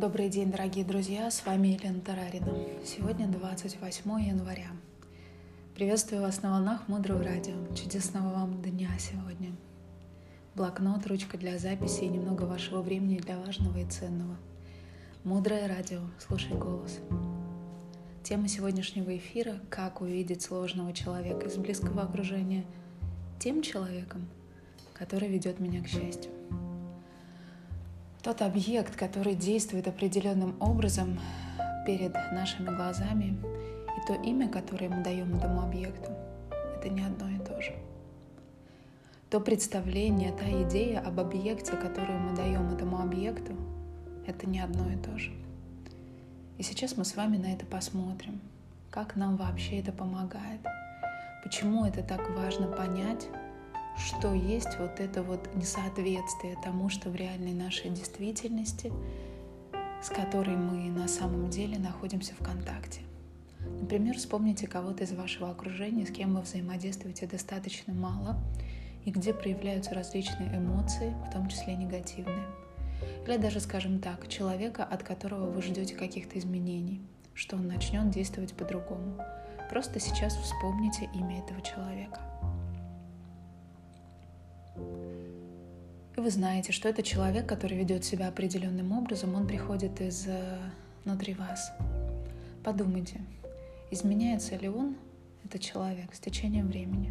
Добрый день, дорогие друзья, с вами Елена Тарарина. Сегодня 28 января. Приветствую вас на волнах Мудрого Радио. Чудесного вам дня сегодня. Блокнот, ручка для записи и немного вашего времени для важного и ценного. Мудрое радио, слушай голос. Тема сегодняшнего эфира – как увидеть сложного человека из близкого окружения тем человеком, который ведет меня к счастью. Тот объект, который действует определенным образом перед нашими глазами, и то имя, которое мы даем этому объекту, это не одно и то же. То представление, та идея об объекте, которую мы даем этому объекту, это не одно и то же. И сейчас мы с вами на это посмотрим, как нам вообще это помогает, почему это так важно понять, что есть вот это вот несоответствие тому, что в реальной нашей действительности, с которой мы на самом деле находимся в контакте. Например, вспомните кого-то из вашего окружения, с кем вы взаимодействуете достаточно мало и где проявляются различные эмоции, в том числе негативные. Или даже, скажем так, человека, от которого вы ждете каких-то изменений, что он начнет действовать по-другому. Просто сейчас вспомните имя этого человека. Вы знаете, что это человек, который ведет себя определенным образом, он приходит из э, внутри вас. Подумайте, изменяется ли он, этот человек, с течением времени.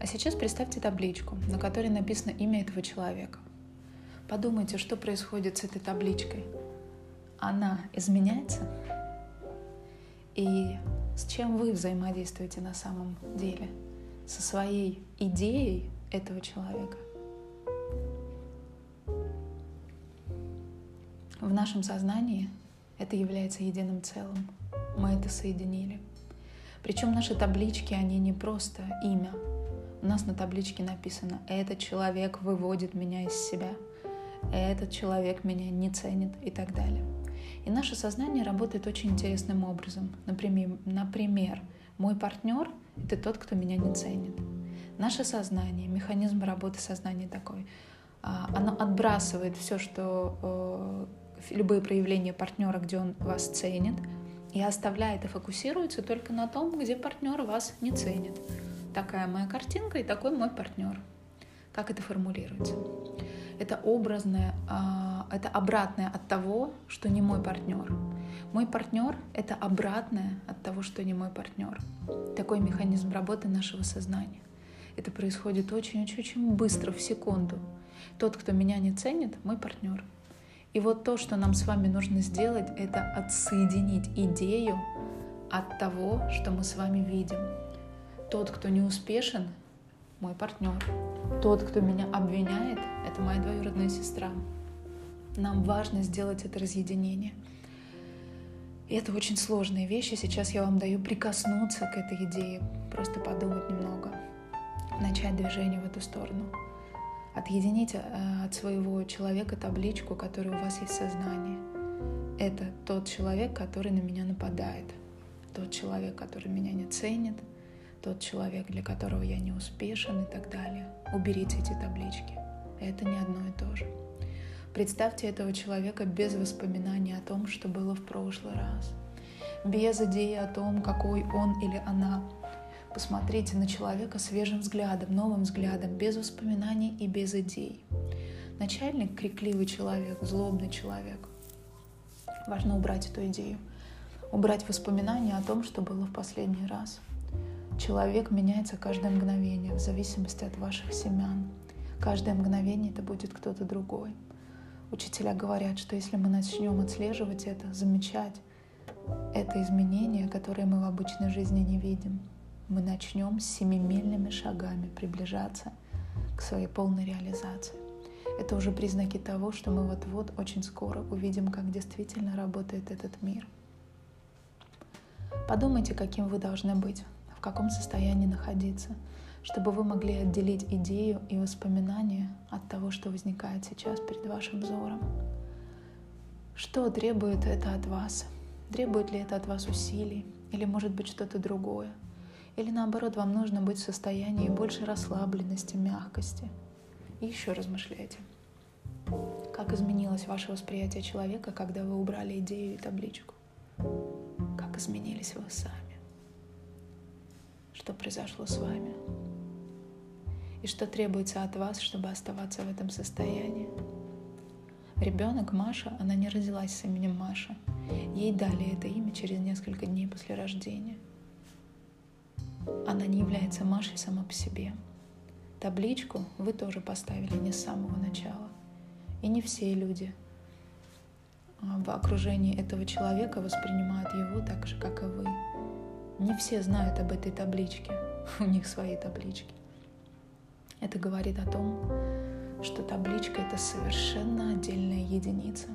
А сейчас представьте табличку, на которой написано имя этого человека. Подумайте, что происходит с этой табличкой. Она изменяется? И с чем вы взаимодействуете на самом деле? Со своей идеей этого человека. В нашем сознании это является единым целым. Мы это соединили. Причем наши таблички, они не просто имя. У нас на табличке написано «Этот человек выводит меня из себя», «Этот человек меня не ценит» и так далее. И наше сознание работает очень интересным образом. Например, например мой партнер — это тот, кто меня не ценит. Наше сознание, механизм работы сознания такой, а, оно отбрасывает все, что э, любые проявления партнера, где он вас ценит, и оставляет и фокусируется только на том, где партнер вас не ценит. Такая моя картинка и такой мой партнер. Как это формулируется? Это образное, а, это обратное от того, что не мой партнер. Мой партнер — это обратное от того, что не мой партнер. Такой механизм работы нашего сознания. Это происходит очень-очень быстро, в секунду. Тот, кто меня не ценит, мой партнер. И вот то, что нам с вами нужно сделать, это отсоединить идею от того, что мы с вами видим. Тот, кто не успешен, мой партнер. Тот, кто меня обвиняет, это моя двоюродная сестра. Нам важно сделать это разъединение. И это очень сложные вещи. Сейчас я вам даю прикоснуться к этой идее, просто подумать немного начать движение в эту сторону. Отъедините э, от своего человека табличку, которая у вас есть в сознании. Это тот человек, который на меня нападает, тот человек, который меня не ценит, тот человек, для которого я не успешен и так далее. Уберите эти таблички. Это не одно и то же. Представьте этого человека без воспоминаний о том, что было в прошлый раз, без идеи о том, какой он или она Посмотрите на человека свежим взглядом, новым взглядом, без воспоминаний и без идей. Начальник — крикливый человек, злобный человек. Важно убрать эту идею. Убрать воспоминания о том, что было в последний раз. Человек меняется каждое мгновение в зависимости от ваших семян. Каждое мгновение это будет кто-то другой. Учителя говорят, что если мы начнем отслеживать это, замечать это изменение, которое мы в обычной жизни не видим, мы начнем семимильными шагами приближаться к своей полной реализации. Это уже признаки того, что мы вот-вот очень скоро увидим, как действительно работает этот мир. Подумайте, каким вы должны быть, в каком состоянии находиться, чтобы вы могли отделить идею и воспоминания от того, что возникает сейчас перед вашим взором. Что требует это от вас? Требует ли это от вас усилий? Или может быть что-то другое? Или наоборот, вам нужно быть в состоянии больше расслабленности, мягкости. И еще размышляйте. Как изменилось ваше восприятие человека, когда вы убрали идею и табличку? Как изменились вы сами? Что произошло с вами? И что требуется от вас, чтобы оставаться в этом состоянии? Ребенок Маша, она не родилась с именем Маша. Ей дали это имя через несколько дней после рождения. Она не является Машей сама по себе. Табличку вы тоже поставили не с самого начала. И не все люди а, в окружении этого человека воспринимают его так же, как и вы. Не все знают об этой табличке. У них свои таблички. Это говорит о том, что табличка — это совершенно отдельная единица.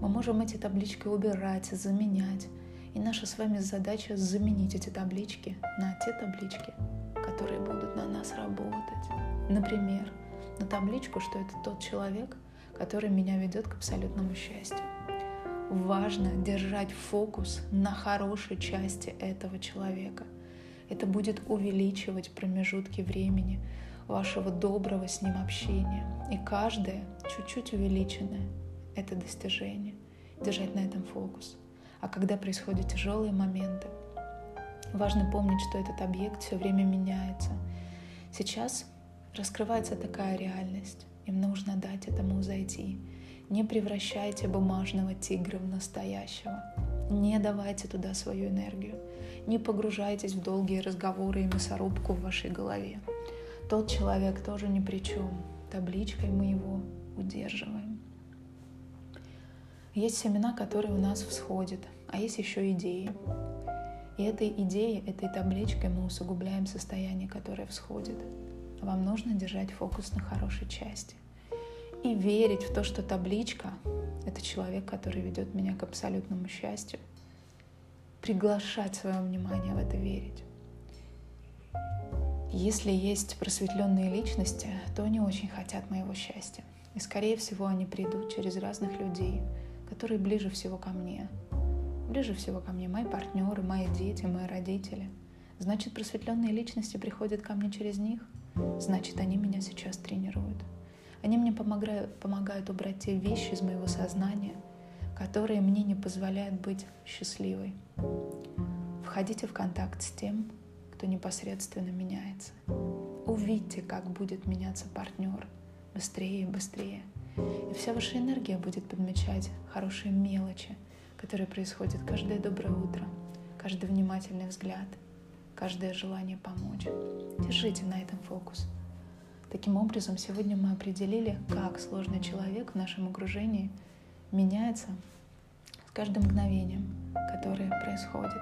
Мы можем эти таблички убирать, заменять. И наша с вами задача заменить эти таблички на те таблички, которые будут на нас работать. Например, на табличку, что это тот человек, который меня ведет к абсолютному счастью. Важно держать фокус на хорошей части этого человека. Это будет увеличивать промежутки времени вашего доброго с ним общения. И каждое чуть-чуть увеличенное — это достижение. Держать на этом фокус. А когда происходят тяжелые моменты, важно помнить, что этот объект все время меняется. Сейчас раскрывается такая реальность. Им нужно дать этому зайти. Не превращайте бумажного тигра в настоящего. Не давайте туда свою энергию. Не погружайтесь в долгие разговоры и мясорубку в вашей голове. Тот человек тоже ни при чем. Табличкой мы его удерживаем. Есть семена, которые у нас всходят, а есть еще идеи. И этой идеей, этой табличкой мы усугубляем состояние, которое всходит. Вам нужно держать фокус на хорошей части. И верить в то, что табличка — это человек, который ведет меня к абсолютному счастью. Приглашать свое внимание в это верить. Если есть просветленные личности, то они очень хотят моего счастья. И, скорее всего, они придут через разных людей, которые ближе всего ко мне. Ближе всего ко мне мои партнеры, мои дети, мои родители. Значит, просветленные личности приходят ко мне через них — значит, они меня сейчас тренируют. Они мне помогают, помогают убрать те вещи из моего сознания, которые мне не позволяют быть счастливой. Входите в контакт с тем, кто непосредственно меняется. Увидьте, как будет меняться партнер быстрее и быстрее. И вся ваша энергия будет подмечать хорошие мелочи, которые происходят каждое доброе утро, каждый внимательный взгляд — каждое желание помочь. Держите на этом фокус. Таким образом, сегодня мы определили, как сложный человек в нашем окружении меняется с каждым мгновением, которое происходит.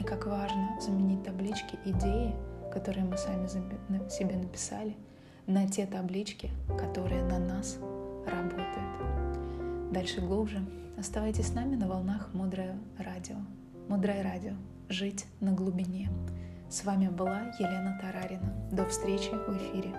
И как важно заменить таблички, идеи, которые мы сами себе написали, на те таблички, которые на нас. Дальше глубже. Оставайтесь с нами на волнах Мудрое радио. Мудрое радио. Жить на глубине. С вами была Елена Тарарина. До встречи в эфире.